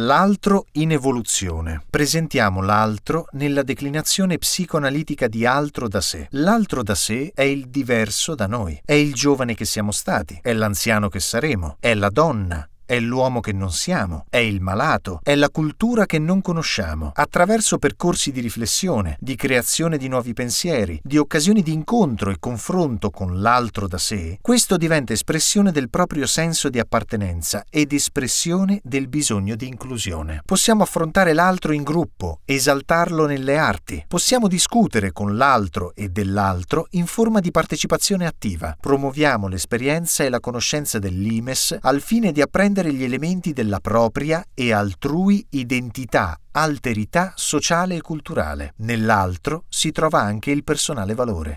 L'altro in evoluzione. Presentiamo l'altro nella declinazione psicoanalitica di altro da sé. L'altro da sé è il diverso da noi, è il giovane che siamo stati, è l'anziano che saremo, è la donna, è l'uomo che non siamo, è il malato, è la cultura che non conosciamo. Attraverso percorsi di riflessione, di creazione di nuovi pensieri, di occasioni di incontro e confronto con l'altro da sé, questo diventa espressione del proprio senso di appartenenza ed espressione del bisogno di inclusione. Possiamo affrontare l'altro in gruppo, esaltarlo nelle arti, possiamo discutere con l'altro e dell'altro in forma di partecipazione attiva. Promuoviamo l'esperienza e la conoscenza dell'IMES al fine di apprendere comprendere gli elementi della propria e altrui identità, alterità sociale e culturale. Nell'altro si trova anche il personale valore.